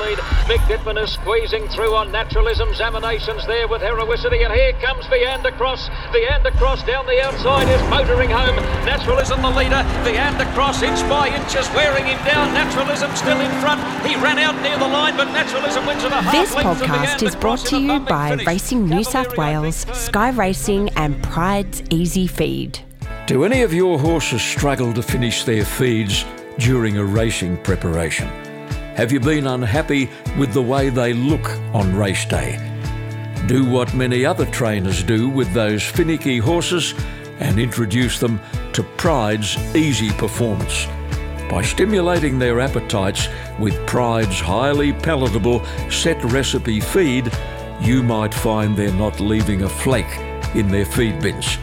lead. Mick Dittman is squeezing through on naturalism's emanations there with heroicity. And here comes Veandercross. Viander Cross down the outside is motoring home. Naturalism the leader. Veandercross inch by inch is wearing him down. Naturalism still in front. He ran out near the line, but Naturalism wins at a half This podcast Viander is brought to you by finish. Racing New South Wales, Sky Racing, and Prydes Easy Feed. Do any of your horses struggle to finish their feeds during a racing preparation? Have you been unhappy with the way they look on race day? Do what many other trainers do with those finicky horses and introduce them to Prydes Easy Performance. By stimulating their appetites with Prydes highly palatable set recipe feed, you might find they're not leaving a flake in their feed bins.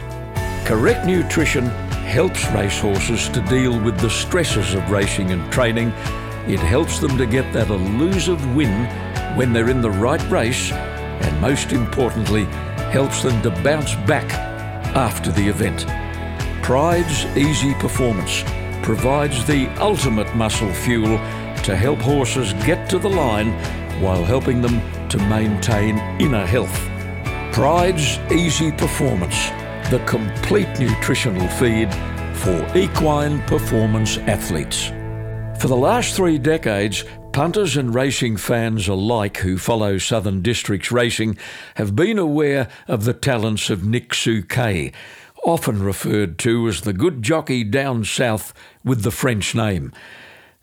Correct nutrition helps racehorses to deal with the stresses of racing and training. It helps them to get that elusive win when they're in the right race, and most importantly, helps them to bounce back after the event. Prydes Easy Performance provides the ultimate muscle fuel to help horses get to the line while helping them to maintain inner health. Prydes Easy Performance, the complete nutritional feed for equine performance athletes. For the last three decades, punters and racing fans alike who follow Southern Districts racing have been aware of the talents of Nick Souquet, often referred to as the good jockey down south with the French name.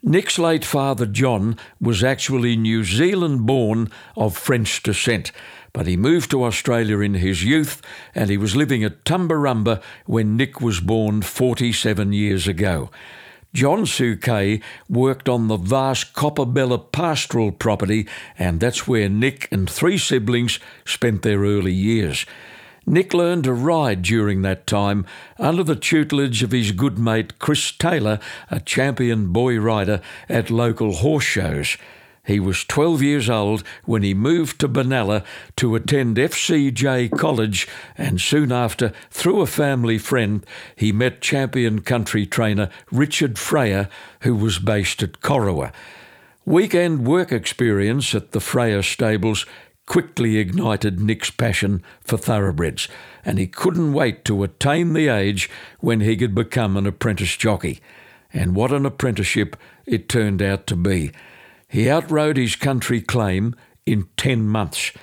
Nick's late father John was actually New Zealand born of French descent, but he moved to Australia in his youth and he was living at Tumbarumba when Nick was born 47 years ago. John Souquet worked on the vast Copperbella pastoral property, and that's where Nick and three siblings spent their early years. Nick learned to ride during that time under the tutelage of his good mate Chris Taylor, a champion boy rider at local horse shows. He was 12 years old when he moved to Benalla to attend FCJ College, and soon after, through a family friend, he met champion country trainer Richard Freyer, who was based at Corowa. Weekend work experience at the Freyer stables quickly ignited Nick's passion for thoroughbreds, and he couldn't wait to attain the age when he could become an apprentice jockey. And what an apprenticeship it turned out to be. He outrode his country claim in 10 months.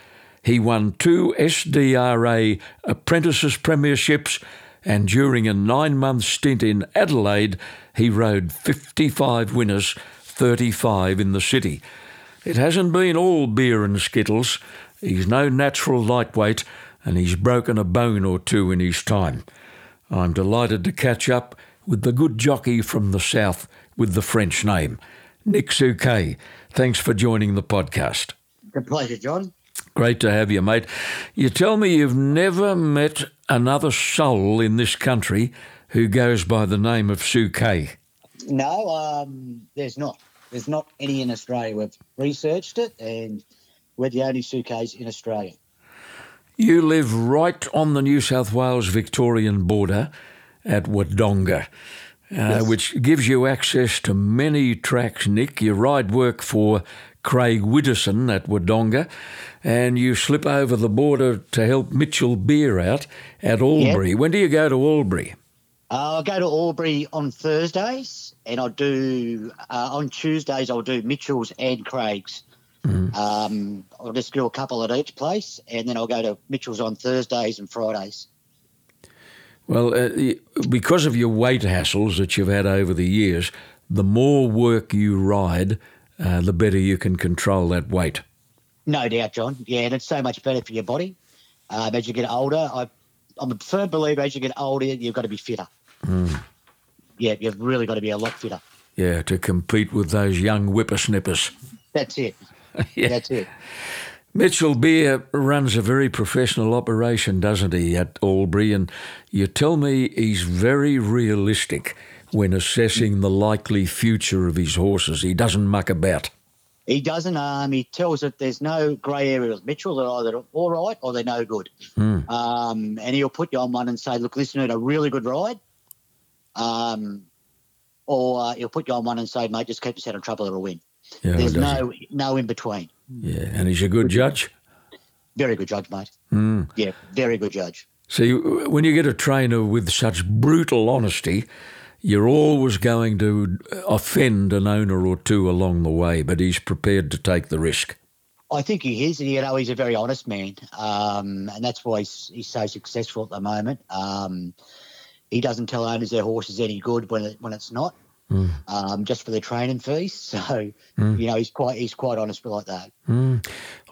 He won two SDRA apprentices premierships, and during a nine month stint in Adelaide, he rode 55 winners, 35 in the city. It hasn't been all beer and skittles. He's no natural lightweight, and he's broken a bone or two in his time. I'm delighted to catch up with the good jockey from the south with the French name, Nick Souquet. Thanks for joining the podcast. A pleasure, John. Great to have you, mate. You tell me you've never met another soul in this country who goes by the name of Souquet. No, um, there's not. There's not any in Australia. We've researched it, and we're the only Souquets in Australia. You live right on the New South Wales Victorian border at Wodonga, uh, which gives you access to many tracks, Nick. You ride work for Craig Widdowson at Wodonga, and you slip over the border to help Mitchell Beer out at Albury. When do you go to Albury? Uh, I go to Albury on Thursdays, and I do uh, on Tuesdays. I'll do Mitchell's and Craig's. Um, I'll just do a couple at each place, and then I'll go to Mitchell's on Thursdays and Fridays. Well, uh, because of your weight hassles that you've had over the years, the more work you ride, uh, the better you can control that weight. No doubt, John. Yeah, and it's so much better for your body. Um, as you get older, I, I'm a firm believer as you get older, you've got to be fitter. Yeah, you've really got to be a lot fitter. Yeah, to compete with those young whippersnippers. That's it. Yeah. That's it. Mitchell Beer runs a very professional operation, doesn't he, at Albury? And you tell me he's very realistic when assessing the likely future of his horses. He doesn't muck about. He doesn't. Um, he tells that there's no grey area with Mitchell. They're either all right or they're no good. Um, and he'll put you on one and say, "Look, listen to a really good ride," um, or uh, he'll put you on one and say, "Mate, just keep us out of trouble. It'll win." Yeah, There's no no in between. Yeah, and he's a good judge. Very good judge, mate. Hmm. Yeah, very good judge. See, when you get a trainer with such brutal honesty, you're always going to offend an owner or two along the way, but he's prepared to take the risk. I think he is. You know, he's a very honest man, um, and that's why he's, he's so successful at the moment. Um, he doesn't tell owners their horse is any good when it, when it's not, um, just for the training fees. So, you know, he's quite he's quite honest with like that.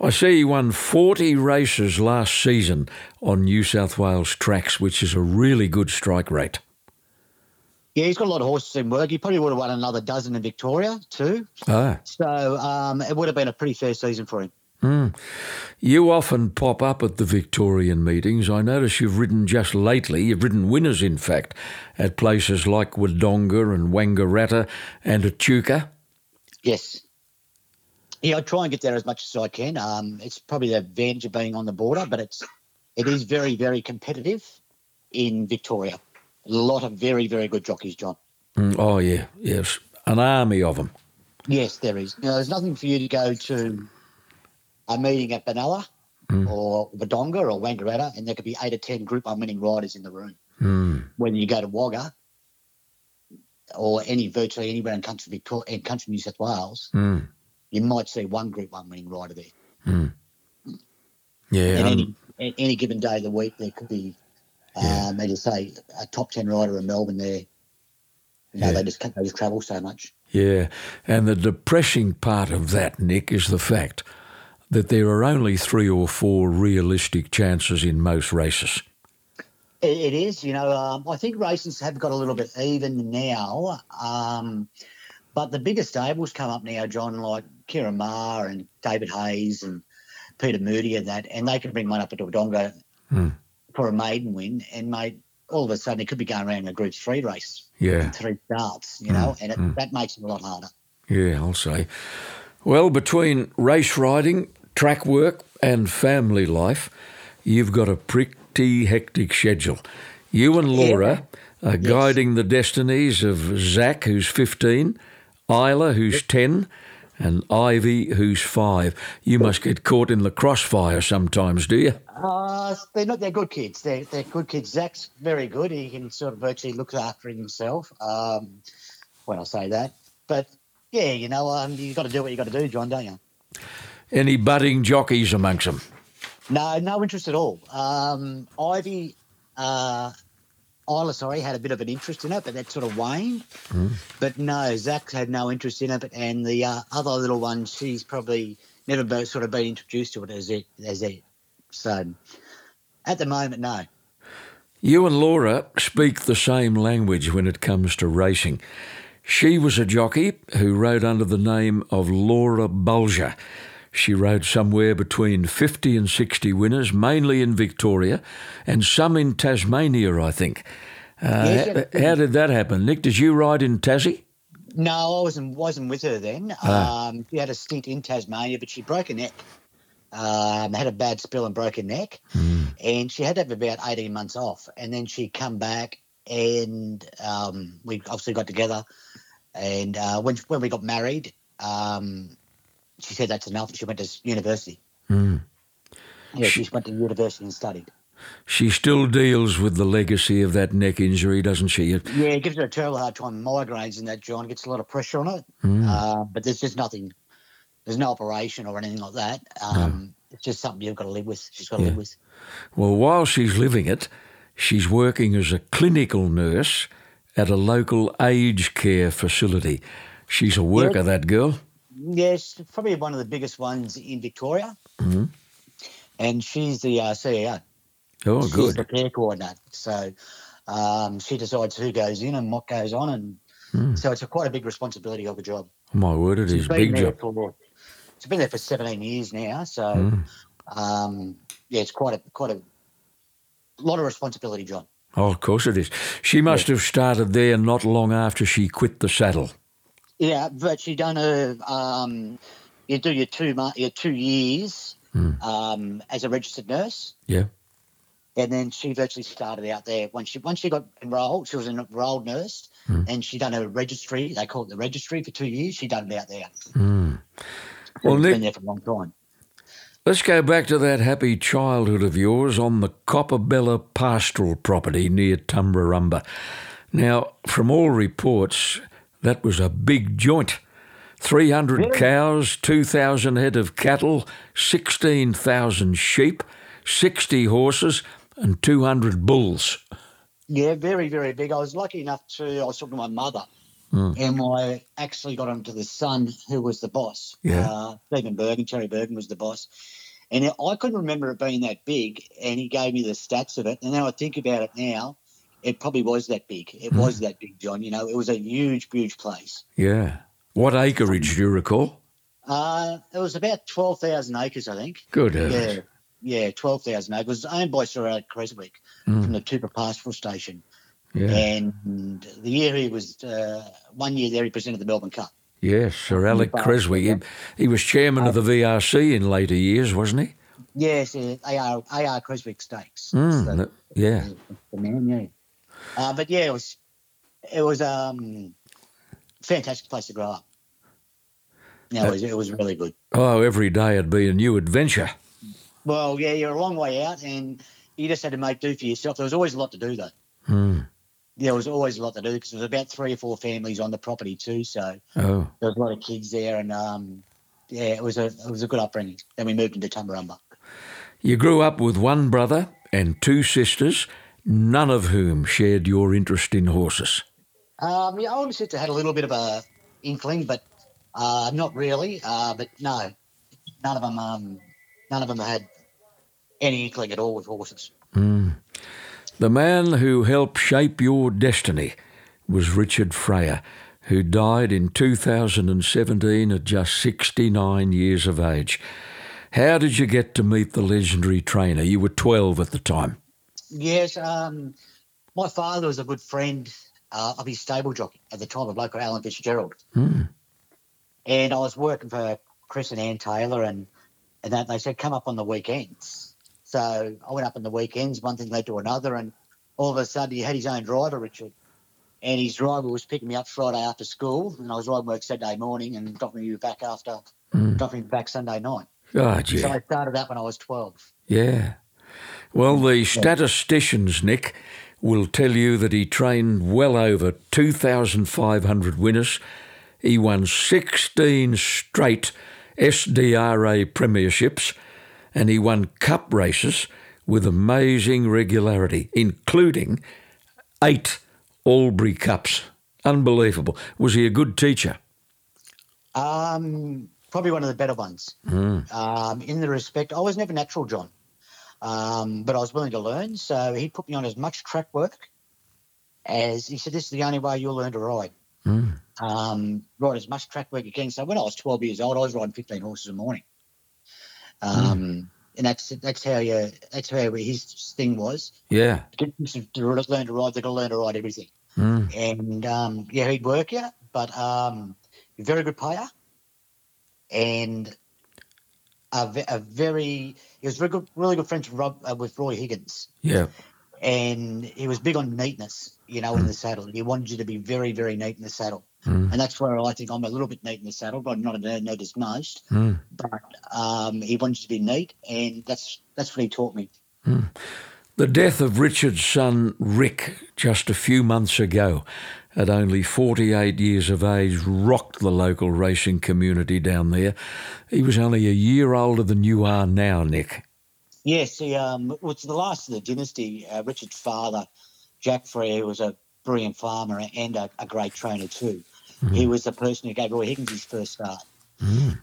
I see he won 40 races last season on New South Wales tracks, which is a really good strike rate. Yeah, he's got a lot of horses in work. He probably would have won another dozen in Victoria too. Ah. So um, it would have been a pretty fair season for him. You often pop up at the Victorian meetings. I notice you've ridden just lately, you've ridden winners, in fact, at places like Wodonga and Wangaratta and Echuca. Yes. Yeah, I try and get there as much as I can. Um, it's probably the advantage of being on the border, but it's it is very very competitive in Victoria. A lot of very very good jockeys, John. Mm, oh, yeah, yes. An army of them. Yes, there is. Now, there's nothing for you to go to a meeting at Benalla or Wodonga or Wangaratta, and there could be eight or ten Group One winning riders in the room. Mm. Whether you go to Wagga or any virtually anywhere in country Victoria, in country New South Wales, Mm. you might see one Group One winning rider there. Yeah. and um, any any given day of the week, there could be, um, as you say, a top ten rider in Melbourne there. You know, Yeah. they just they just travel so much. Yeah, and the depressing part of that, Nick, is the fact that there are only three or four realistic chances in most races. It, is, you know. Um, I think races have got a little bit even now, um, but the bigger stables come up now, John, like Ciaron Maher and David Hayes and Peter Moody and that, and they can bring one up into Wodonga for a maiden win, and mate, all of a sudden it could be going around in a Group Three race, Yeah, three starts, you know, and it, that makes it a lot harder. yeah, I'll say. Well, between race riding, track work, and family life, you've got a pretty hectic schedule. You and Laura are guiding the destinies of Zach, who's 15, Isla, who's 10, and Ivy, who's 5. You must get caught in the crossfire sometimes, do you? Uh, they're not. They're good kids. They're they're good kids. Zach's very good. He can sort of virtually look after himself. Um, when I say that, but yeah, you know, um, you got to do what you got to do, John, don't you? Any budding jockeys amongst them? No, no interest at all. Um, Ivy, uh, Isla, sorry, had a bit of an interest in it, but that sort of waned. But no, Zach had no interest in it, but, and the uh, other little one, she's probably never been, sort of been introduced to it as it as it. So at the moment, no. You and Laura speak the same language when it comes to racing. She was a jockey who rode under the name of Laura Bulger. She rode somewhere between 50 and 60 winners, mainly in Victoria, and some in Tasmania, I think. Uh, Yes, how did that happen? Nick, did you ride in Tassie? No, I wasn't wasn't with her then. Um, she had a stint in Tasmania, but she broke her neck. Um, had a bad spill and broke her neck, and she had to have about eighteen months off. And then she come back, and um, we obviously got together. And uh, when when we got married, um, she said that's enough. She went to university. Yeah, she went to university and studied. She still deals with the legacy of that neck injury, doesn't she? Yeah, it gives her a terrible hard time. Migraines and that, John gets a lot of pressure on it. Uh, but there's just nothing. There's no operation or anything like that. Um, It's just something you've got to live with. She's got to live with. Well, while she's living it, she's working as a clinical nurse at a local aged care facility. She's a worker, that girl. Yes, probably one of the biggest ones in Victoria. And she's the uh, CEO. Oh, good. She's good. the care coordinator. So um, she decides who goes in and what goes on, and so it's a quite a big responsibility of a job. My word, it is been big job. for it's been there for 17 years now. So um, yeah, it's quite a quite a lot of responsibility, John. Oh, of course it is. She must have started there not long after she quit the saddle. Yeah, but she done a um, you do your two your two years um, as a registered nurse, Yeah. And then she virtually started out there. Once she once she got enrolled, she was an enrolled nurse, and she done a registry. They call it the registry for two years. She done it out there. Well, She's Nick, been there for a long time. let's go back to that happy childhood of yours on the Copperbella pastoral property near Tumbarumba. Now, from all reports, that was a big joint. 300 cows, 2,000 head of cattle, 16,000 sheep, 60 horses, and 200 bulls. Yeah, very, very big. I was lucky enough to. I was talking to my mother, Hmm. and I actually got onto the son who was the boss. Yeah. uh, Stephen Bergen, Terry Bergen was the boss, and I couldn't remember it being that big. And he gave me the stats of it, and now I think about it now, it probably was that big. It was Hmm. that big, John. You know, it was a huge, huge place. Yeah. What acreage do you recall? Uh, it was about twelve thousand acres, I think. Good. Yeah, yeah, twelve thousand acres. It was owned by Sir Alec Creswick from the Tooper Pastoral Station. Yeah. And the year he was, uh, one year there, he presented the Melbourne Cup. Yes, Sir Alec Creswick. He, he was chairman of the VRC in later years, wasn't he? Yes, uh, AR, AR Creswick Stakes. Mm, So, yeah. the man, yeah. Uh, but yeah, it was, it was um, fantastic place to grow up. Yeah, it was, it was really good. Oh, every day it'd be a new adventure. Well, yeah, you're a long way out, and you just had to make do for yourself. There was always a lot to do, though. Hmm. There was always a lot to do because there was about three or four families on the property too. So Oh, there was a lot of kids there, and um, yeah, it was a it was a good upbringing. Then we moved into Tumbarumba. you grew up with one brother and two sisters, none of whom shared your interest in horses. Um, yeah, older sister had a little bit of a inkling, but uh, not really. Uh, but no, none of them. Um, none of them had any inkling at all with horses. The man who helped shape your destiny was Richard Freyer, who died in 2017 at just 69 years of age. How did you get to meet the legendary trainer? You were 12 at the time. Yes, um, my father was a good friend uh, of his stable jockey at the time of local Alan Fitzgerald. And I was working for Chris and Ann Taylor, and, and that they said, come up on the weekends. So I went up on the weekends, one thing led to another, and all of a sudden he had his own driver, Richard. And his driver was picking me up Friday after school, and I was riding work Saturday morning and dropping me back after, dropping me back Sunday night. God, So. I started that when I was 12. Yeah. Well, the statisticians, Nick, will tell you that he trained well over 2,500 winners. He won 16 straight SDRA premierships and he won cup races with amazing regularity, including eight Albury Cups. Unbelievable. Was he a good teacher? Um, probably one of the better ones. Um, in the respect, I was never natural, John, um, but I was willing to learn. So he put me on as much track work as he said. This is the only way you'll learn to ride. Um, ride as much track work you can. So when I was 12 years old, I was riding 15 horses a morning. Um, And that's that's how you that's how his thing was. Yeah. Get to, to learn to ride, they're to learn to ride everything. Mm. And um, yeah, he'd work you, but um, very good player, and a, a very he was very good, really good friends with, Rob, uh, with Roy Higgins, Yeah. and he was big on neatness. You know, in the saddle, he wanted you to be very, very neat in the saddle, and that's where I think I'm a little bit neat in the saddle, but not as neat as most. Mm. But um, he wanted you to be neat, and that's that's what he taught me. The death of Richard's son Rick just a few months ago, at only 48 years of age, rocked the local racing community down there. He was only a year older than you are now, Nick. Yes, he um, was the last of the dynasty. Uh, Richard's father, Jack Freyer, was a brilliant farmer and a, a great trainer too. He was the person who gave Roy Higgins his first start.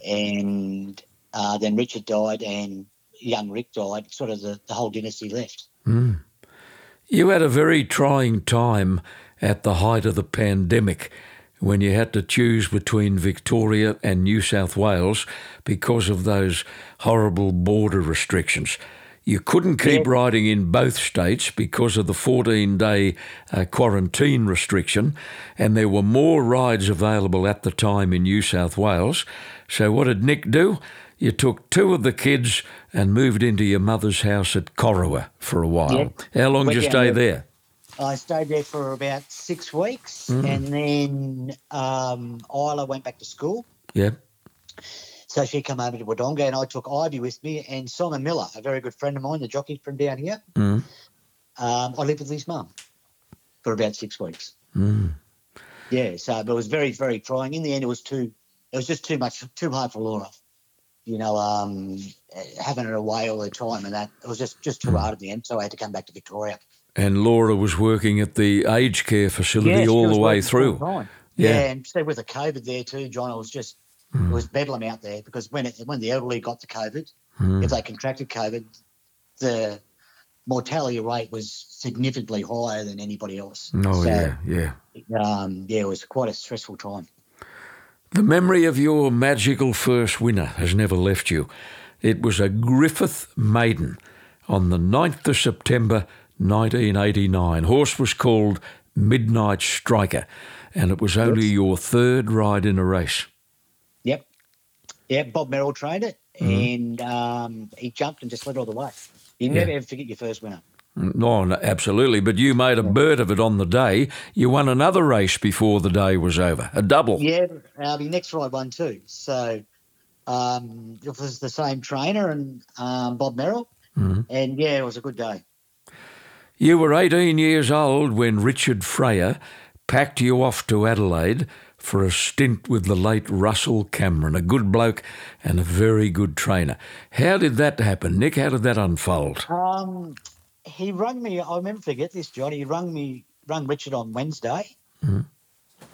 And uh, then Richard died and young Rick died. Sort of the, the whole dynasty left. You had a very trying time at the height of the pandemic when you had to choose between Victoria and New South Wales because of those horrible border restrictions. You couldn't keep riding in both states because of the 14 day uh, quarantine restriction, and there were more rides available at the time in New South Wales. So, what did Nick do? you took two of the kids and moved into your mother's house at Corowa for a while. Yep. How long did you stay there? I stayed there for about six weeks, and then um, Isla went back to school. Yeah. So she came over to Wodonga, and I took Ivy with me and Simon Miller, a very good friend of mine, the jockey from down here. Mm. Um, I lived with his mum for about six weeks. Mm. Yeah, so but it was very, very trying. In the end, it was too, it was just too much, too hard for Laura. You know, um, having her away all the time, and that it was just just too hard at the end. So I had to come back to Victoria. And Laura was working at the aged care facility Yeah, all the way through. Yeah. Yeah. and so with the COVID there too, John, it was just it was bedlam out there because when it, when the elderly got the COVID, Mm. if they contracted COVID, the mortality rate was significantly higher than anybody else. Oh, So, yeah, yeah. Um, yeah, it was quite a stressful time. The memory of your magical first winner has never left you. It was a Griffith Maiden on the 9th of September 1989. Horse was called Midnight Striker, and it was only your third ride in a race. Yep. Yeah, Bob Merrill trained it, and um, he jumped and just led all the way. You never ever forget your first winner. No, no, absolutely. But you made a bird of it on the day. You won another race before the day was over, a double. Yeah, uh, the next ride won too. So um, it was the same trainer and um, Bob Merrill, and yeah, it was a good day. You were 18 years old when Richard Freyer packed you off to Adelaide for a stint with the late Russell Cameron, a good bloke and a very good trainer. How did that happen, Nick? How did that unfold? Um, he rung me. I remember forget this, John. He rung me, rung Richard on Wednesday,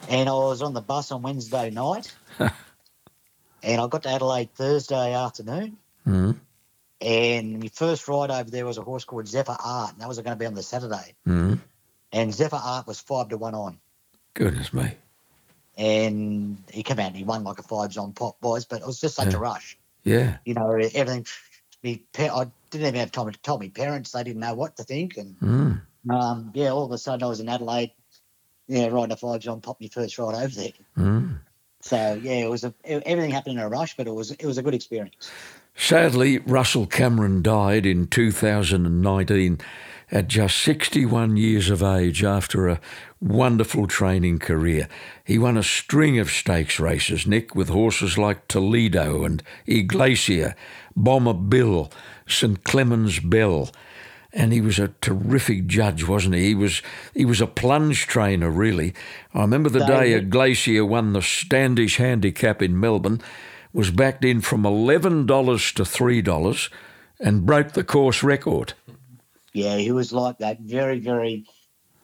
and I was on the bus on Wednesday night, and I got to Adelaide Thursday afternoon. Mm. And my first ride over there was a horse called Zephyr Art, and that was going to be on the Saturday. Mm. And Zephyr Art was five to one on, Goodness me. and he came out and he won like a fives on pop boys, but it was just such Yeah. a rush. Yeah. You know, everything. Me, I didn't even have time to tell my parents; they didn't know what to think, and Mm. um, yeah, all of a sudden I was in Adelaide, yeah, riding a fives on pop my first ride over there. Mm. So yeah, it was a, everything happened in a rush, but it was it was a good experience. Sadly, Russell Cameron died in 2019 at just 61 years of age after a wonderful training career. He won a string of stakes races, Nick, with horses like Toledo and Iglesia, Bomber Bill, St Clemens Bell. And he was a terrific judge, wasn't he? He was he was a plunge trainer, really. I remember the day David. Iglesia won the Standish Handicap in Melbourne, was backed in from eleven dollars to three dollars, and broke the course record. Yeah, he was like that. Very, very,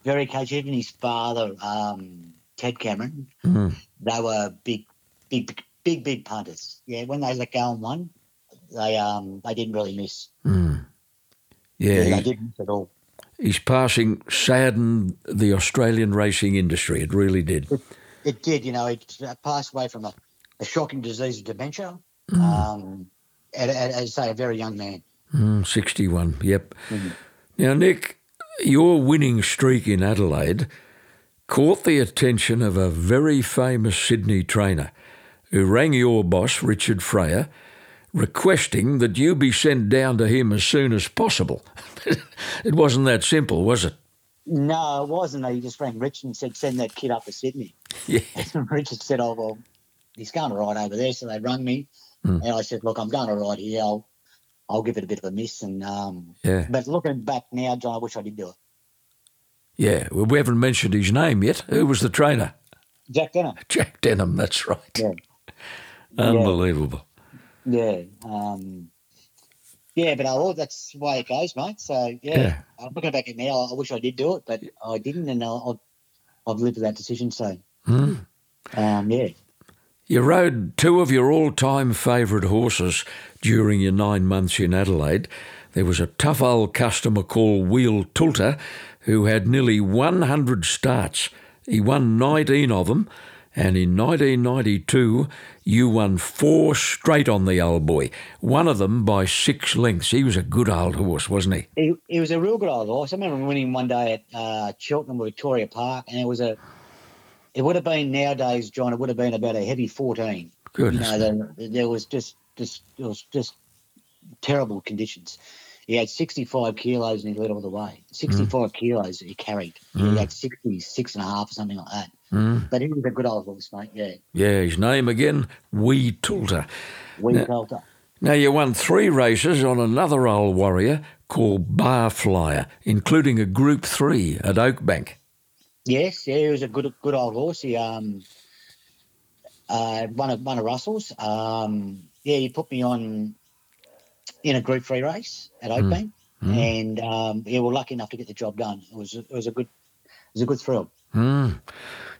very coach. Even his father, um, Ted Cameron, they were big, big, big, big punters. Yeah, when they let go on one, they um they didn't really miss. Yeah, Yeah, he- they didn't miss at all. his passing saddened the Australian racing industry. It really did. It did, you know. He passed away from a, a shocking disease of dementia. Um, at, at, as I say, a very young man. Mm, Sixty-one. Yep. Now, Nick, your winning streak in Adelaide caught the attention of a very famous Sydney trainer who rang your boss, Richard Freyer, requesting that you be sent down to him as soon as possible. it wasn't that simple, was it? No, it wasn't. He just rang Richard and said, "Send that kid up to Sydney." Yeah. And Richard said, "Oh well, he's going to ride over there." So they rung me, and I said, "Look, I'm going to ride here. I'll, I'll give it a bit of a miss." And um, Yeah. but looking back now, John, I wish I did do it. Yeah. Well, we haven't mentioned his name yet. Who was the trainer? Jack Denham. Jack Denham, that's right. Yeah, Unbelievable. yeah, um, yeah. But oh, well, that's the way it goes, mate. So yeah, Yeah. I'm looking back at now. I wish I did do it, but I didn't, and I'll, I've lived with that decision. So Hmm. um, yeah. You rode two of your all time favourite horses during your nine months in Adelaide. There was a tough old customer called Wheel Tulter who had nearly 100 starts. He won 19 of them, and in 1992, you won four straight on the old boy, one of them by six lengths. He was a good old horse, wasn't he? He, he was a real good old horse. I remember winning one day at uh, Cheltenham Victoria Park, and it was a. It would have been nowadays, John. It would have been about a heavy fourteen. Goodness. You know, there, there was just just it was just terrible conditions. He had 65 kilos and he led all the way. Mm. 65 kilos he carried. He mm. had 66 and a half or something like that. Mm. But he was a good old horse, mate. Yeah. Yeah, his name again, Wee Tulter. Wee felt up. Now, you won three races on another old warrior called Barflyer, including a Group 3 at Oakbank. Yes, yeah, he was a good good old horse. He um uh one of one of Russell's. Um yeah, he put me on in a group three race at Oakbank. And um yeah, we're lucky enough to get the job done. It was it was a good it was a good thrill.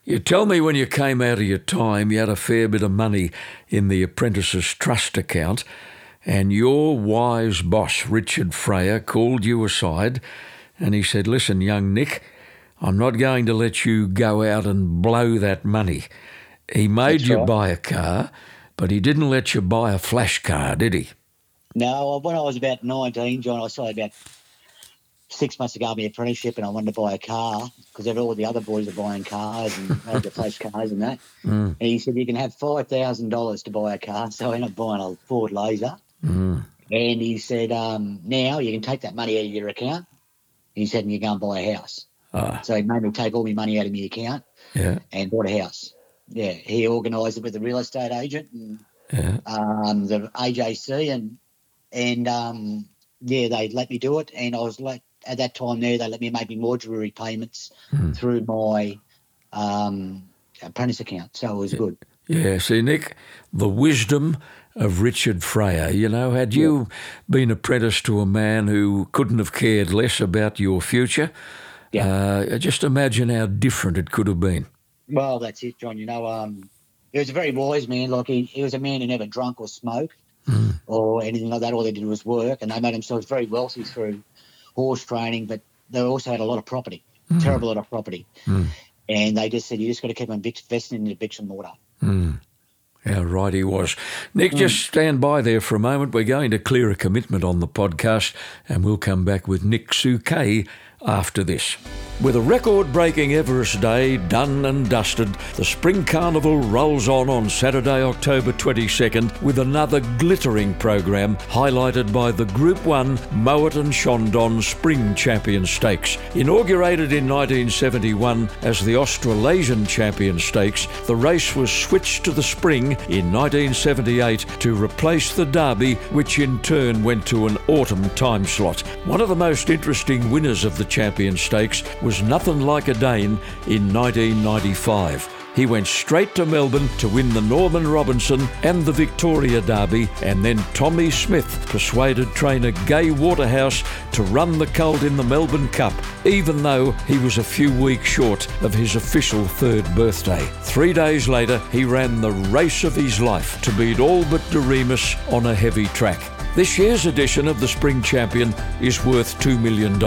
You tell me when you came out of your time, you had a fair bit of money in the apprentices' trust account, and your wise boss, Richard Freyer, called you aside and he said, Listen, young Nick, I'm not going to let you go out and blow that money. He made That's you right. buy a car, but he didn't let you buy a flash car, did he? No, when I was about 19, John, I saw about six months ago my apprenticeship and I wanted to buy a car because all the other boys are buying cars and had the flash cars and that. And he said, you can have $5,000 to buy a car. So I ended up buying a Ford Laser. And he said, um, now you can take that money out of your account. He said, and you go and buy a house. Ah, So he made me take all my money out of my account yeah, and bought a house. Yeah, he organised it with a real estate agent and yeah. um, the AJC, and and um, yeah, they let me do it. And I was like, at that time there, they let me make me mortuary payments through my um, apprentice account, so it was good. Yeah, see, Nick, the wisdom of Richard Freyer. You know, had you been apprenticed to a man who couldn't have cared less about your future, uh, just imagine how different it could have been. Well, that's it, John. You know, um, he was a very wise man. Like he, he was a man who never drunk or smoked hmm. or anything like that. All they did was work, and they made themselves very wealthy through horse training. But they also had a lot of property, hmm. terrible lot of property, hmm. and they just said you just got to keep on investing into bricks and mortar. How right he was. Nick, just stand by there for a moment. We're going to clear a commitment on the podcast, and we'll come back with Nick Souquet after this. With a record breaking Everest Day done and dusted, the Spring Carnival rolls on on Saturday, October 22nd with another glittering program highlighted by the Group 1 Moet and Chandon Spring Champion Stakes. Inaugurated in 1971 as the Australasian Champion Stakes, the race was switched to the spring in 1978 to replace the Derby, which in turn went to an autumn time slot. One of the most interesting winners of the Champion Stakes was Nothin' Leica Dane in 1995. He went straight to Melbourne to win the Norman Robinson and the Victoria Derby, and then Tommy Smith persuaded trainer Gai Waterhouse to run the colt in the Melbourne Cup, even though he was a few weeks short of his official third birthday. Three days later, he ran the race of his life to beat all but Doriemus on a heavy track. This year's edition of the Spring Champion is worth $2 million.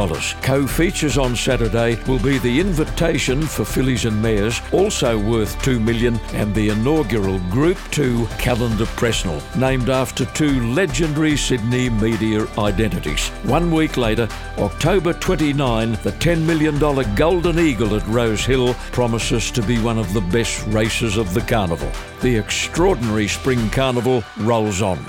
Co features on Saturday will be the invitation for fillies and mares, also worth 2 million, and the inaugural Group 2 Callander Presnell, named after two legendary Sydney media identities. One week later, October 29, the $10 million Golden Eagle at Rose Hill promises to be one of the best races of the carnival. The extraordinary Spring Carnival rolls on.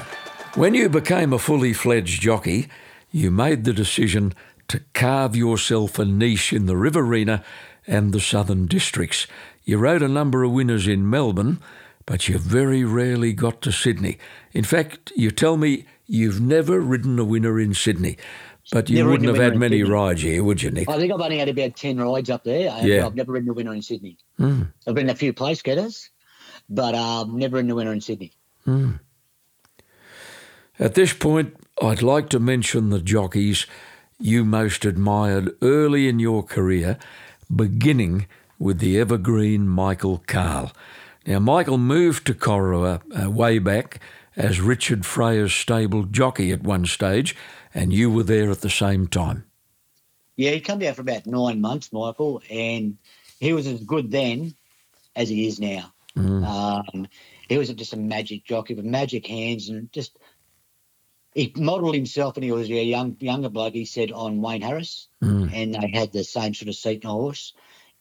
When you became a fully fledged jockey, you made the decision to carve yourself a niche in the Riverina and the Southern Districts. You rode a number of winners in Melbourne, but you very rarely got to Sydney. In fact, you tell me you've never ridden a winner in Sydney, but you Never wouldn't have had many rides here, would you, Nick? I think I've only had about 10 rides up there. Yeah. I've never ridden a winner in Sydney. I've been a few place getters, but um, never ridden a winner in Sydney. At this point, I'd like to mention the jockeys you most admired early in your career, beginning with the evergreen Michael Cahill. Now, Michael moved to Corowa uh, way back as Richard Freyer's stable jockey at one stage, and you were there at the same time. Yeah, he come down for about nine months, Michael, and he was as good then as he is now. Um, he was just a magic jockey with magic hands and just he modelled himself when he was a young younger bloke. He said on Wayne Harris, mm. and they had the same sort of seat and a horse.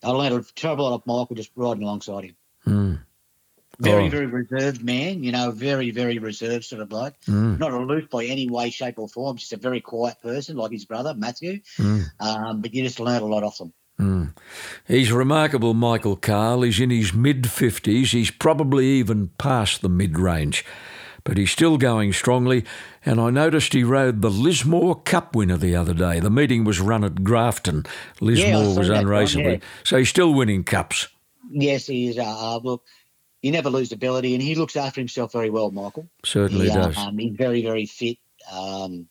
I learned a terrible lot of Michael just riding alongside him. Mm. Very, Oh. very reserved man, you know, very, very reserved sort of bloke. Mm. Not aloof by any way, shape, or form, just a very quiet person like his brother, Matthew. Um, but you just learn a lot off them. He's remarkable, Michael Cahill. He's in his mid 50s. He's probably even past the mid range. But he's still going strongly, and I noticed he rode the Lismore Cup winner the other day. The meeting was run at Grafton. Lismore saw was unraceable. yeah. So he's still winning cups. Yes, he is. Uh, uh, look, you never lose ability, and he looks after himself very well, Michael. Certainly He, uh, does. Um, he's very, very fit. Um,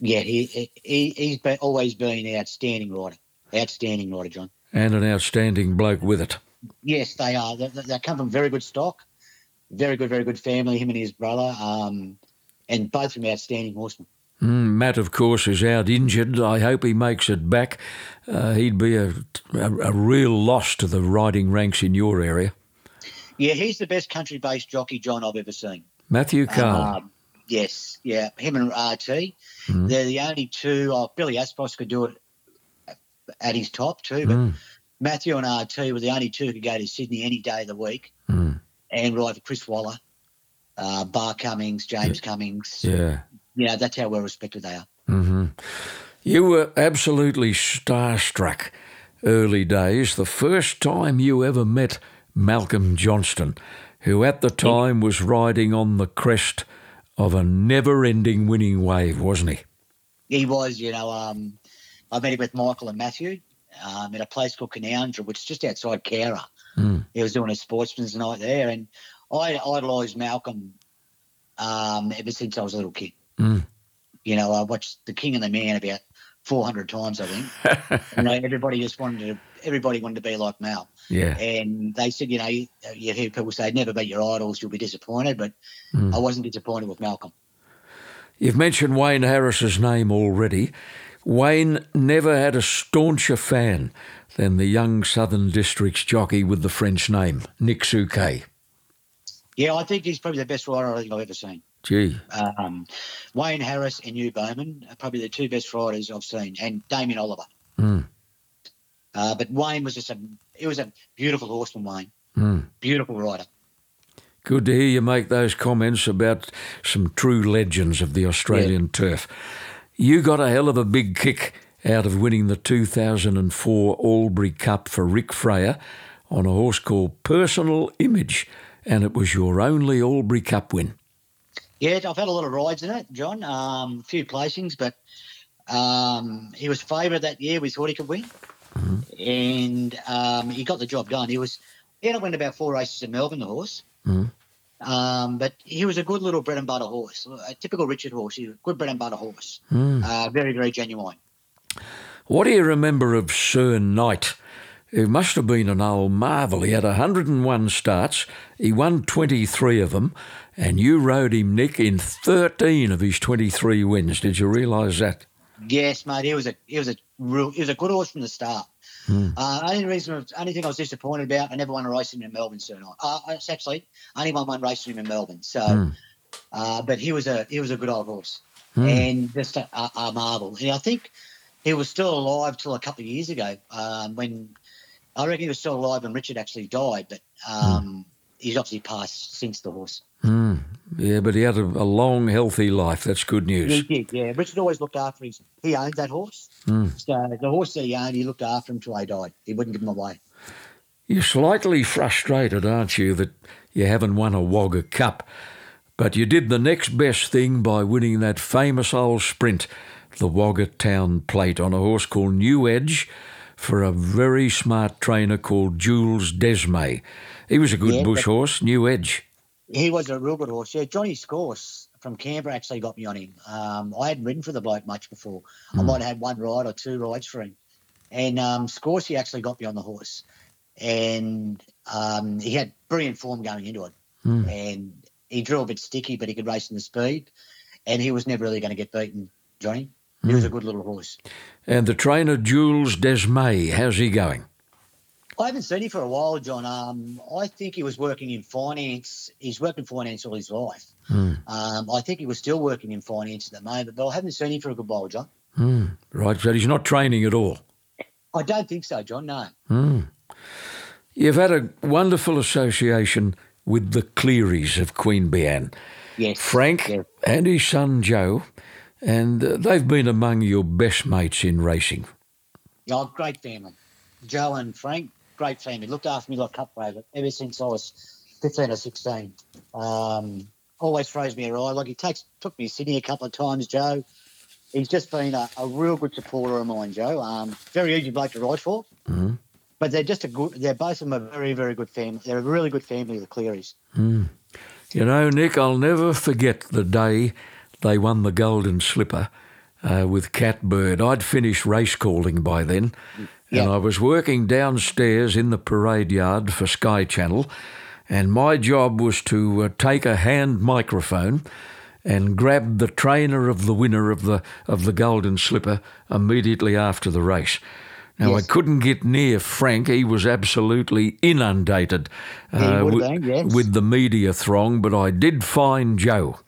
yeah, he, he he's been, always been an outstanding rider. Outstanding rider, John. And an outstanding bloke with it. Yes, they are. They, they come from very good stock, very good, very good family. Him and his brother, um, and both of them outstanding horsemen. Mm, Matt, of course, is out injured. I hope he makes it back. Uh, he'd be a, a, a real loss to the riding ranks in your area. Yeah, he's the best country-based jockey, John, I've ever seen. Matthew Cahill. Um, yes, yeah, him and RT. Mm. They're the only two. Oh, Billy Aspos could do it at his top too, but Mm. Matthew and RT were the only two who could go to Sydney any day of the week Mm. And ride for Chris Waller, uh, Bart Cummings, James Cummings. yeah. You know, that's how well respected they are. hmm You were absolutely starstruck early days. The first time you ever met Malcolm Johnston, who at the time was riding on the crest of a never ending winning wave, wasn't he? He was, you know, um, I met him with Michael and Matthew um, at a place called Canowindra, which is just outside Cowra. Mm. He was doing a sportsman's night there, and I idolised Malcolm um, ever since I was a little kid. Mm. You know, I watched The King and the Man about 400 times, I think. you know, everybody just wanted to, everybody wanted to be like Mal. Yeah. And they said, you know, you, you hear people say, never beat your idols, you'll be disappointed. But Mm. I wasn't disappointed with Malcolm. You've mentioned Wayne Harris's name already. Wayne never had a stauncher fan than the young Southern Districts jockey with the French name, Nick Souquet. Yeah, I think he's probably the best rider I think I've ever seen. Gee, Um, Wayne Harris and Hugh Bowman are probably the two best riders I've seen, and Damien Oliver. Mm. Uh, but Wayne was just a it was a beautiful horseman, Wayne. Mm. Beautiful rider. good to hear you make those comments about some true legends of the Australian turf. You got a hell of a big kick out of winning the 2004 Albury Cup for Rick Freyer on a horse called Personal Image, and it was your only Albury Cup win. Yeah, I've had a lot of rides in it, John. Um, a few placings, but um, he was favourite that year. We thought he could win, and um, he got the job done. He was he ended up winning about four races in Melbourne, the horse. Mhm. Um, but he was a good little bread and butter horse, a typical Richard horse. He was a good bread and butter horse. Mm. Uh, very, very genuine. What do you remember of Sir Knight? It must have been an old marvel. He had 101 starts, he won 23 of them, and you rode him, Nick, in 13 of his 23 wins. Did you realise that? Yes, mate. He was a he was a real he was a good horse from the start. Uh, only reason, only thing I was disappointed about, I never won a race in Melbourne. So uh, it's actually only won one race in Melbourne. So, uh, but he was a he was a good old horse and just a, a, a marvel. And I think he was still alive till a couple of years ago um, when I reckon he was still alive when Richard actually died. But um, he's obviously passed since the horse. Mm. Yeah, but he had a, a long, healthy life. That's good He news. did, yeah. Richard always looked after his. He owned that horse, so the horse that he owned, he looked after him till he died. He wouldn't give him away. You're slightly frustrated, aren't you, that you haven't won a Wagga Cup? But you did the next best thing by winning that famous old sprint, the Wagga Town Plate, on a horse called New Edge for a very smart trainer called Jules Desmay. He was a good Yeah, bush horse, New Edge. He was a real good horse. Yeah, Johnny Scorse from Canberra actually got me on him. Um, I hadn't ridden for the bloke much before. I might have had one ride or two rides for him. And um, Scorsey actually got me on the horse. And um, he had brilliant form going into it. And he drew a bit sticky, but he could race in the speed. And he was never really going to get beaten, Johnny. He was a good little horse. And the trainer, Jules Desmay, how's he going? I haven't seen him for a while, John. Um, I think he was working in finance. He's worked in finance all his life. Um, I think he was still working in finance at the moment, but I haven't seen him for a good while, John. Right, so he's not training at all. I don't think so, John. No. You've had a wonderful association with the Clearys of Queanbeyan. Yes. Frank Yes. and his son Joe, and uh, they've been among your best mates in racing. Yeah, great family. Joe and Frank, great family. Looked after me like a cup favourite ever since I was 15 or 16. Um, always throws me a ride. Like he takes took me to Sydney a couple of times, Joe. He's just been a, a real good supporter of mine, Joe. Um, very easy bloke to ride for. Mhm. But they're just a good, they're both of them a very, very good family. They're a really good family, the Clearys. You know, Nick, I'll never forget the day they won the Golden Slipper uh, with Catbird. I'd finished race calling by then, and I was working downstairs in the parade yard for Sky Channel, and my job was to uh, take a hand microphone and grab the trainer of the winner of the of the Golden Slipper immediately after the race. Now Yes. I couldn't get near Frank; he was absolutely inundated uh, been, yes. with the media throng. But I did find Joe,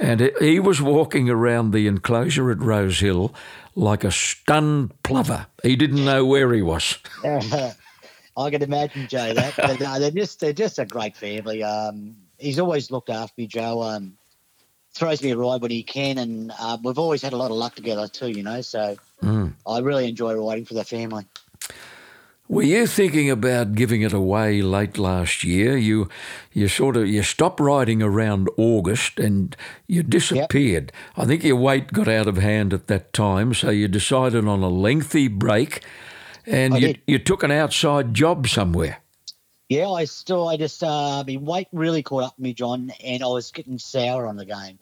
and he was walking around the enclosure at Rose Hill like a stunned plover. He didn't know where he was. I can imagine Joe that. But no, they're just they're just a great family. Um, he's always looked after me, Joe. Um, throws me a ride when he can, and uh, we've always had a lot of luck together too. You know, so I really enjoy riding for the family. Were you thinking about giving it away late last year? You, you sort of you stopped riding around August and you disappeared. I think your weight got out of hand at that time, so you decided on a lengthy break, and I you did. you took an outside job somewhere. Yeah, I still I just uh, my weight really caught up with me, John, and I was getting sour on the game.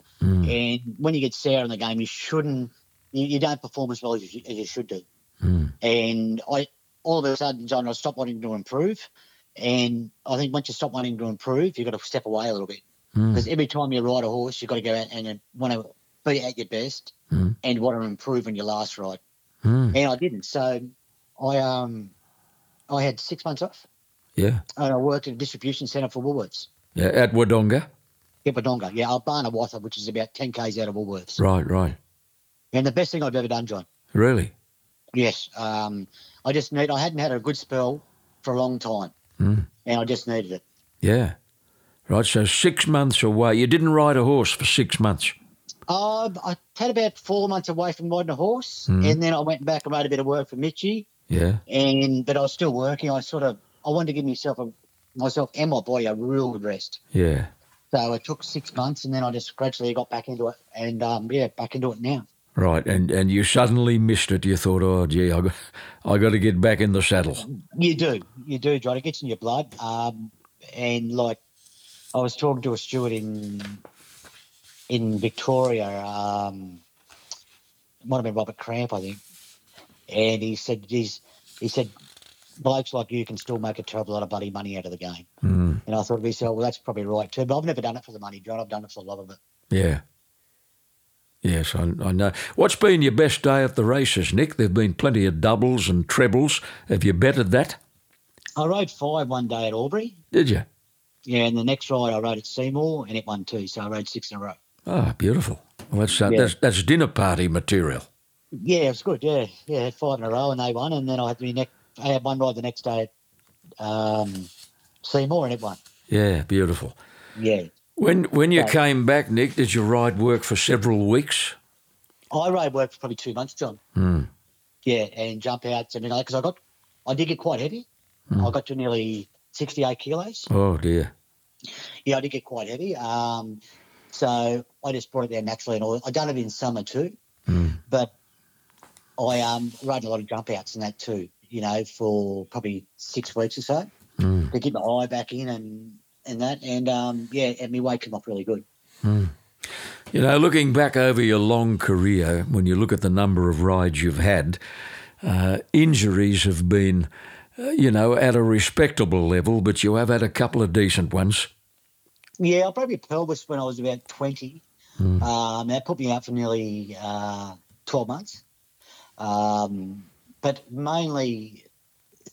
And when you get sour on the game, you shouldn't you, you don't perform as well as you, as you should do. And I all of a sudden, John, I stopped wanting to improve. And I think once you stop wanting to improve, you've got to step away a little bit. Hmm. Because every time you ride a horse, you've got to go out and want to be at your best hmm. and want to improve on your last ride. Hmm. And I didn't. So I um I had six months off Yeah, and I worked at a distribution centre for Woolworths. yeah at Wodonga. Hippodonga, yeah, Barnawartha, which is about 10 k's out of Woolworths. Right, right. And the best thing I've ever done, John. Really? Yes, um, I just need. I hadn't had a good spell for a long time, and I just needed it. Yeah. Right. So six months away. You didn't ride a horse for six months. Uh, I had about four months away from riding a horse, and then I went back and made a bit of work for Mitchy. Yeah. and but I was still working. I sort of I wanted to give myself a myself and my body a real good rest. Yeah. So it took six months, and then I just gradually got back into it, and um, yeah, back into it now. Right, and and you suddenly missed it. You thought, oh, gee, I got, I got to get back in the saddle. You do, you do, John. It gets in your blood. Um, and like, I was talking to a steward in in Victoria. Um, might have been Robert Cramp, I think, and he said he's he said blokes like you can still make a terrible lot of bloody money out of the game. Mm, And I thought to myself, well, that's probably right too. But I've never done it for the money, John. I've done it for the love of it. yeah. Yes, I, I know. What's been your best day at the races, Nick? There've been plenty of doubles and trebles. Have you betted that? I rode five one day at Albury. Did you? Yeah, and the next ride I rode at Seymour, and it won two. So I rode six in a row. Ah, beautiful. Well, that's uh, Yeah. that's that's dinner party material. Yeah, it was good. Yeah, yeah, had five in a row and they won, and then I had me next. I had one ride the next day at um, Seymour, and it won. Yeah, beautiful. Yeah, When when you Right. came back, Nick, did you ride work for several weeks? I rode work for probably two months, John. Hmm. Yeah, and jump outs and because I got, I did get quite heavy. I got to nearly sixty-eight kilos. Oh dear. Yeah, I did get quite heavy. Um, so I just brought it down naturally, and all. I done it in summer too, but I um rode a lot of jump outs and that too. You know, for probably six weeks or so to get my eye back in and and that, and um yeah, and my weight came up really good. You know, looking back over your long career, when you look at the number of rides you've had, uh, injuries have been, uh, you know, at a respectable level, but you have had a couple of decent ones. Yeah, I broke my pelvis when I was about twenty. Um, that put me out for nearly uh, twelve months. Um, but mainly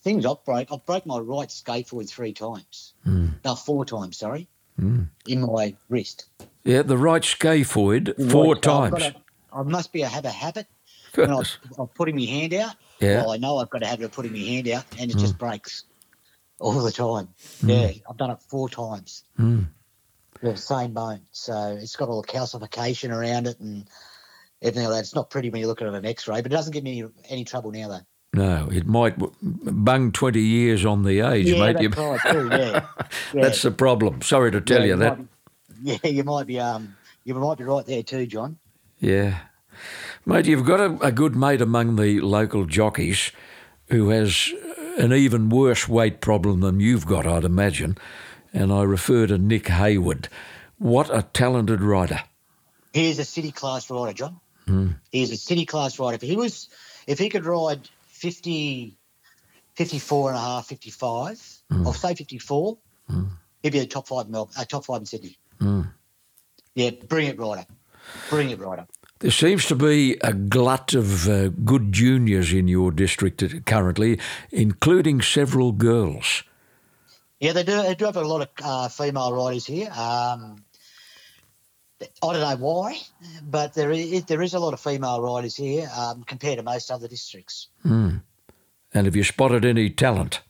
things I broke. I broke my right scaphoid three times. Hmm. No, four times. Sorry, hmm. in my wrist. Yeah, the right scaphoid four Right, times. a- I must be a have a habit. When I, Goodness. I'm putting my hand out. Yeah. Well, I know I've got a habit of putting my hand out, and it hmm. just breaks. all the time. Yeah, I've done it four times. Mm. The same bone, so it's got all the calcification around it and everything like that. It's not pretty when you look at it on an X-ray, but it doesn't give me any, any trouble now though. No, it might bung 20 years on the age, Yeah, mate. that's right too. Yeah, yeah. That's the problem. Sorry to tell Yeah, you that. be- yeah, you might be um, you might be right there too, John. Yeah. Mate, you've got a, a good mate among the local jockeys who has an even worse weight problem than you've got, I'd imagine. And I refer to Nick Hayward. What a talented rider. He is a city class rider, John. He is a city class rider. If he was, if he could ride 50, 54 and a half, 55, I'll say 54, he'd be a top five in Melbourne, uh, top five in Sydney. Yeah, bring it right up. Bring it right up. There seems to be a glut of uh, good juniors in your district currently, including several girls. Yeah, they do, they do have a lot of uh, female riders here. Um, I don't know why, but there is, there is a lot of female riders here um, compared to most other districts. And have you spotted any talent?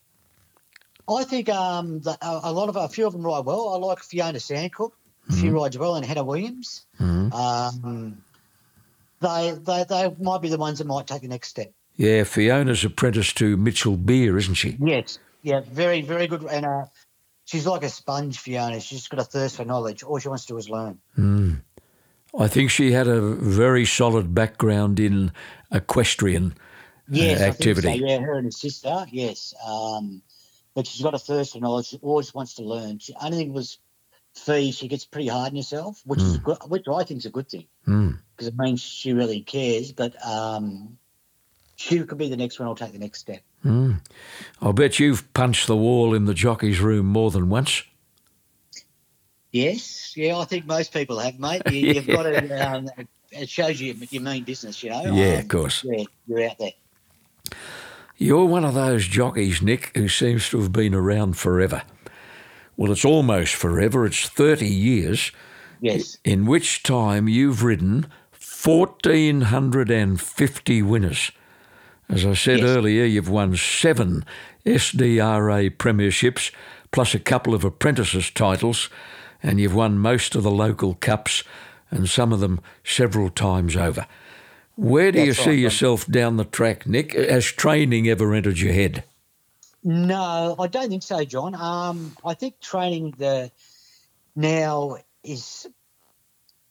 I think um, that a, lot of a few of them ride well. I like Fiona Sandcook. She rides well, and Hannah Williams. Um, they, they they might be the ones that might take the next step. Yeah, Fiona's apprentice to Mitchell Beer, isn't she? Yes, yeah, very very good. And uh, she's like a sponge, Fiona. She's just got a thirst for knowledge. All she wants to do is learn. I think she had a very solid background in equestrian Yes, uh, activity. so. Yeah, her and her sister. Yes, um, but she's got a thirst for knowledge. She always wants to learn. She, only thing was fee. She gets pretty hard on herself, which is good, which I think is a good thing Mm. because it means she really cares. But um, she could be the next one. I'll take the next step. Mm. I bet you've punched the wall in the jockey's room more than once. Yes, yeah, I think most people have, mate. You, You've got to. Um, it shows you you mean business, you know. Yeah, Um, of course. Yeah, you're out there. You're one of those jockeys, Nick, who seems to have been around forever. Well, it's almost forever. It's 30 years, Yes. in which time you've ridden 1,450 winners. As I said Yes. earlier, you've won seven SDRA premierships, plus a couple of apprentices titles, and you've won most of the local cups, and some of them several times over. Where do you see right, yourself down the track, Nick? Has training ever entered your head? No, I don't think so, John. Um, I think training the now is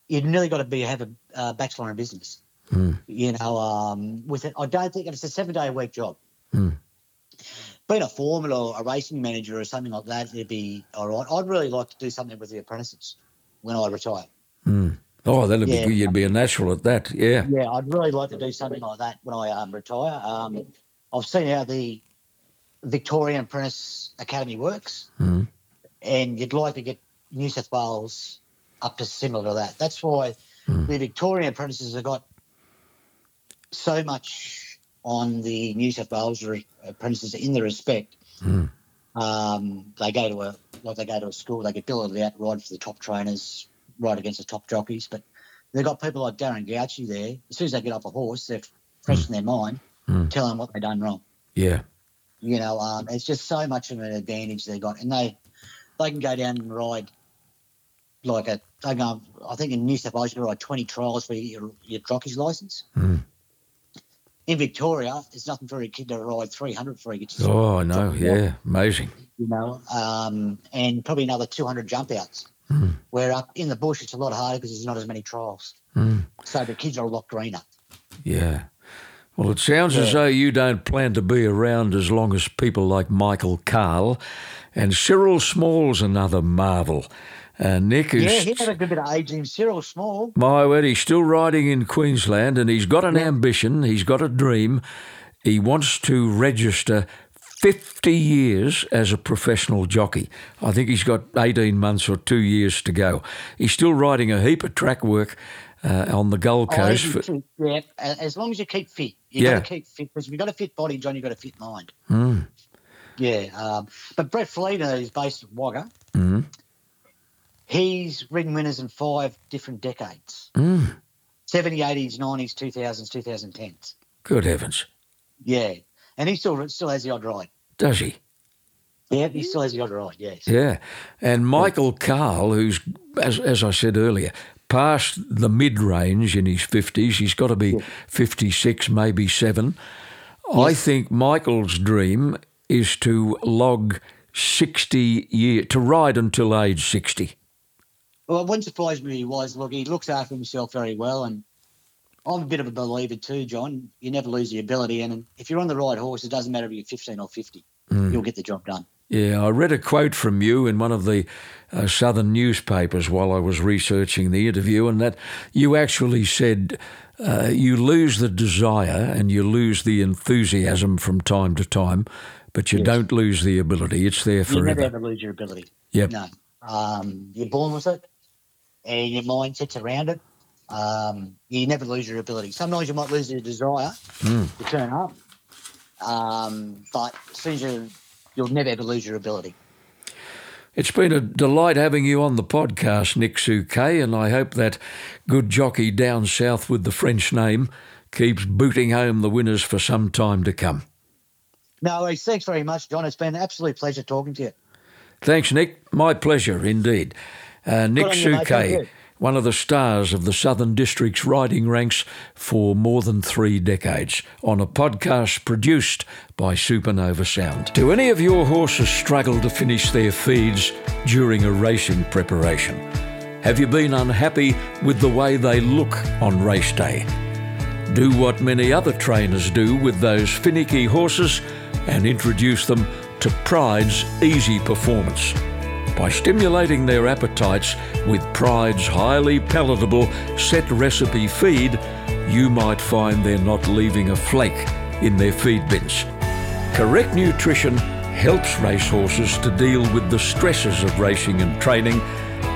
you've nearly got to be have a uh, bachelor in business. You know, um, with it, I don't think it's a seven day a week job. Being a foreman or a racing manager or something like that, it'd be all right. I'd really like to do something with the apprentices when I retire. Oh, that'd Yeah. be good. You'd be a natural at that. Yeah. Yeah, I'd really like to do something like that when I um, retire. Um, I've seen how the Victorian Apprentice Academy works, and you'd like to get New South Wales up to similar to that. That's why the Victorian apprentices have got so much on the New South Wales re- uh, apprentices in the respect. Hmm. Um, they go to a like they go to a school, they get billeted out, ride for the top trainers, ride against the top jockeys. But they've got people like Darren Gauci there. As soon as they get off a horse, they're fresh hmm. in their mind, hmm. telling them what they've done wrong. Yeah. You know, um, it's just so much of an advantage they got, and they they can go down and ride like a. They go, I think in New South Wales you can ride twenty trials for your, your jockey's license. In Victoria, it's nothing for a kid to ride three hundred for he gets. his- Oh, no. Yeah. Amazing. you know, um, and probably another 200 jump outs. Where up in the bush, it's a lot harder because there's not as many trials. So the kids are a lot greener. Yeah. Well, it sounds as though you don't plan to be around as long as people like Michael Cahill and Cyril Small's another marvel. Uh, Nick is. Yeah, he had a good bit of age in Cyril Small. My word, he's still riding in Queensland and he's got an ambition, he's got a dream. He wants to register 50 years as a professional jockey. I think he's got 18 months or two years to go. He's still riding a heap of track work uh, on the Gold Oh, Coast. he for- yeah, as long as you keep fit. you Yeah. got to keep fit because if you've got a fit body, John, you've got a fit mind. Yeah. Um, but Brett Fleeta is based at Wagga. He's ridden winners in five different decades 70s, 80s, 90s, 2000s, 2010s. Good heavens. Yeah. And he still still has the odd ride. Does he? Yeah, he still has the it right. Yes. Yeah, and Michael Cahill, who's as as I said earlier, past the mid range in his fifties. He's got to be fifty six, maybe seven. I think Michael's dream is to log sixty year to ride until age sixty. Well, it wouldn't surprise me he was. Look, he looks after himself very well, and I'm a bit of a believer too, John. You never lose the ability, and if you're on the right horse, it doesn't matter if you're 15 or 50. You'll get the job done. Yeah, I read a quote from you in one of the uh, southern newspapers while I was researching the interview, and that you actually said uh, you lose the desire and you lose the enthusiasm from time to time, but you don't lose the ability. It's there forever. You never ever lose your ability. Yep. No. Um, you're born with it, and your mindset's around it. Um, you never lose your ability. Sometimes you might lose your desire Hmm. to turn up, um, but as soon as you, you'll never ever lose your ability. It's been a delight having you on the podcast, Nick Souquet, and I hope that good jockey down south with the French name keeps booting home the winners for some time to come. No, worries. thanks very much, John. It's been an absolute pleasure talking to you. Thanks, Nick. My pleasure indeed. Uh, Nick on you, mate. Thank Souquet, you. one of the stars of the Southern District's riding ranks for more than three decades, on a podcast produced by Supernova Sound. Do any of your horses struggle to finish their feeds during a racing preparation? Have you been unhappy with the way they look on race day? Do what many other trainers do with those finicky horses and introduce them to Prydes easy performance. By stimulating their appetites with Prydes highly palatable set recipe feed, you might find they're not leaving a flake in their feed bins. Correct nutrition helps racehorses to deal with the stresses of racing and training.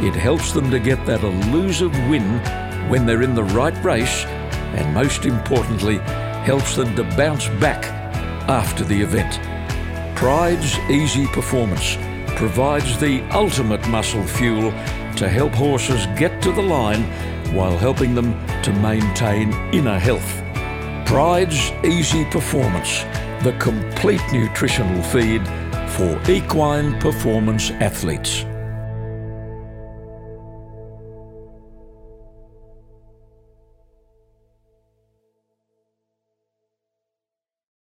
It helps them to get that elusive win when they're in the right race, and most importantly, helps them to bounce back after the event. Prydes Easy Performance provides the ultimate muscle fuel to help horses get to the line while helping them to maintain inner health. Prydes Easy Performance, the complete nutritional feed for equine performance athletes.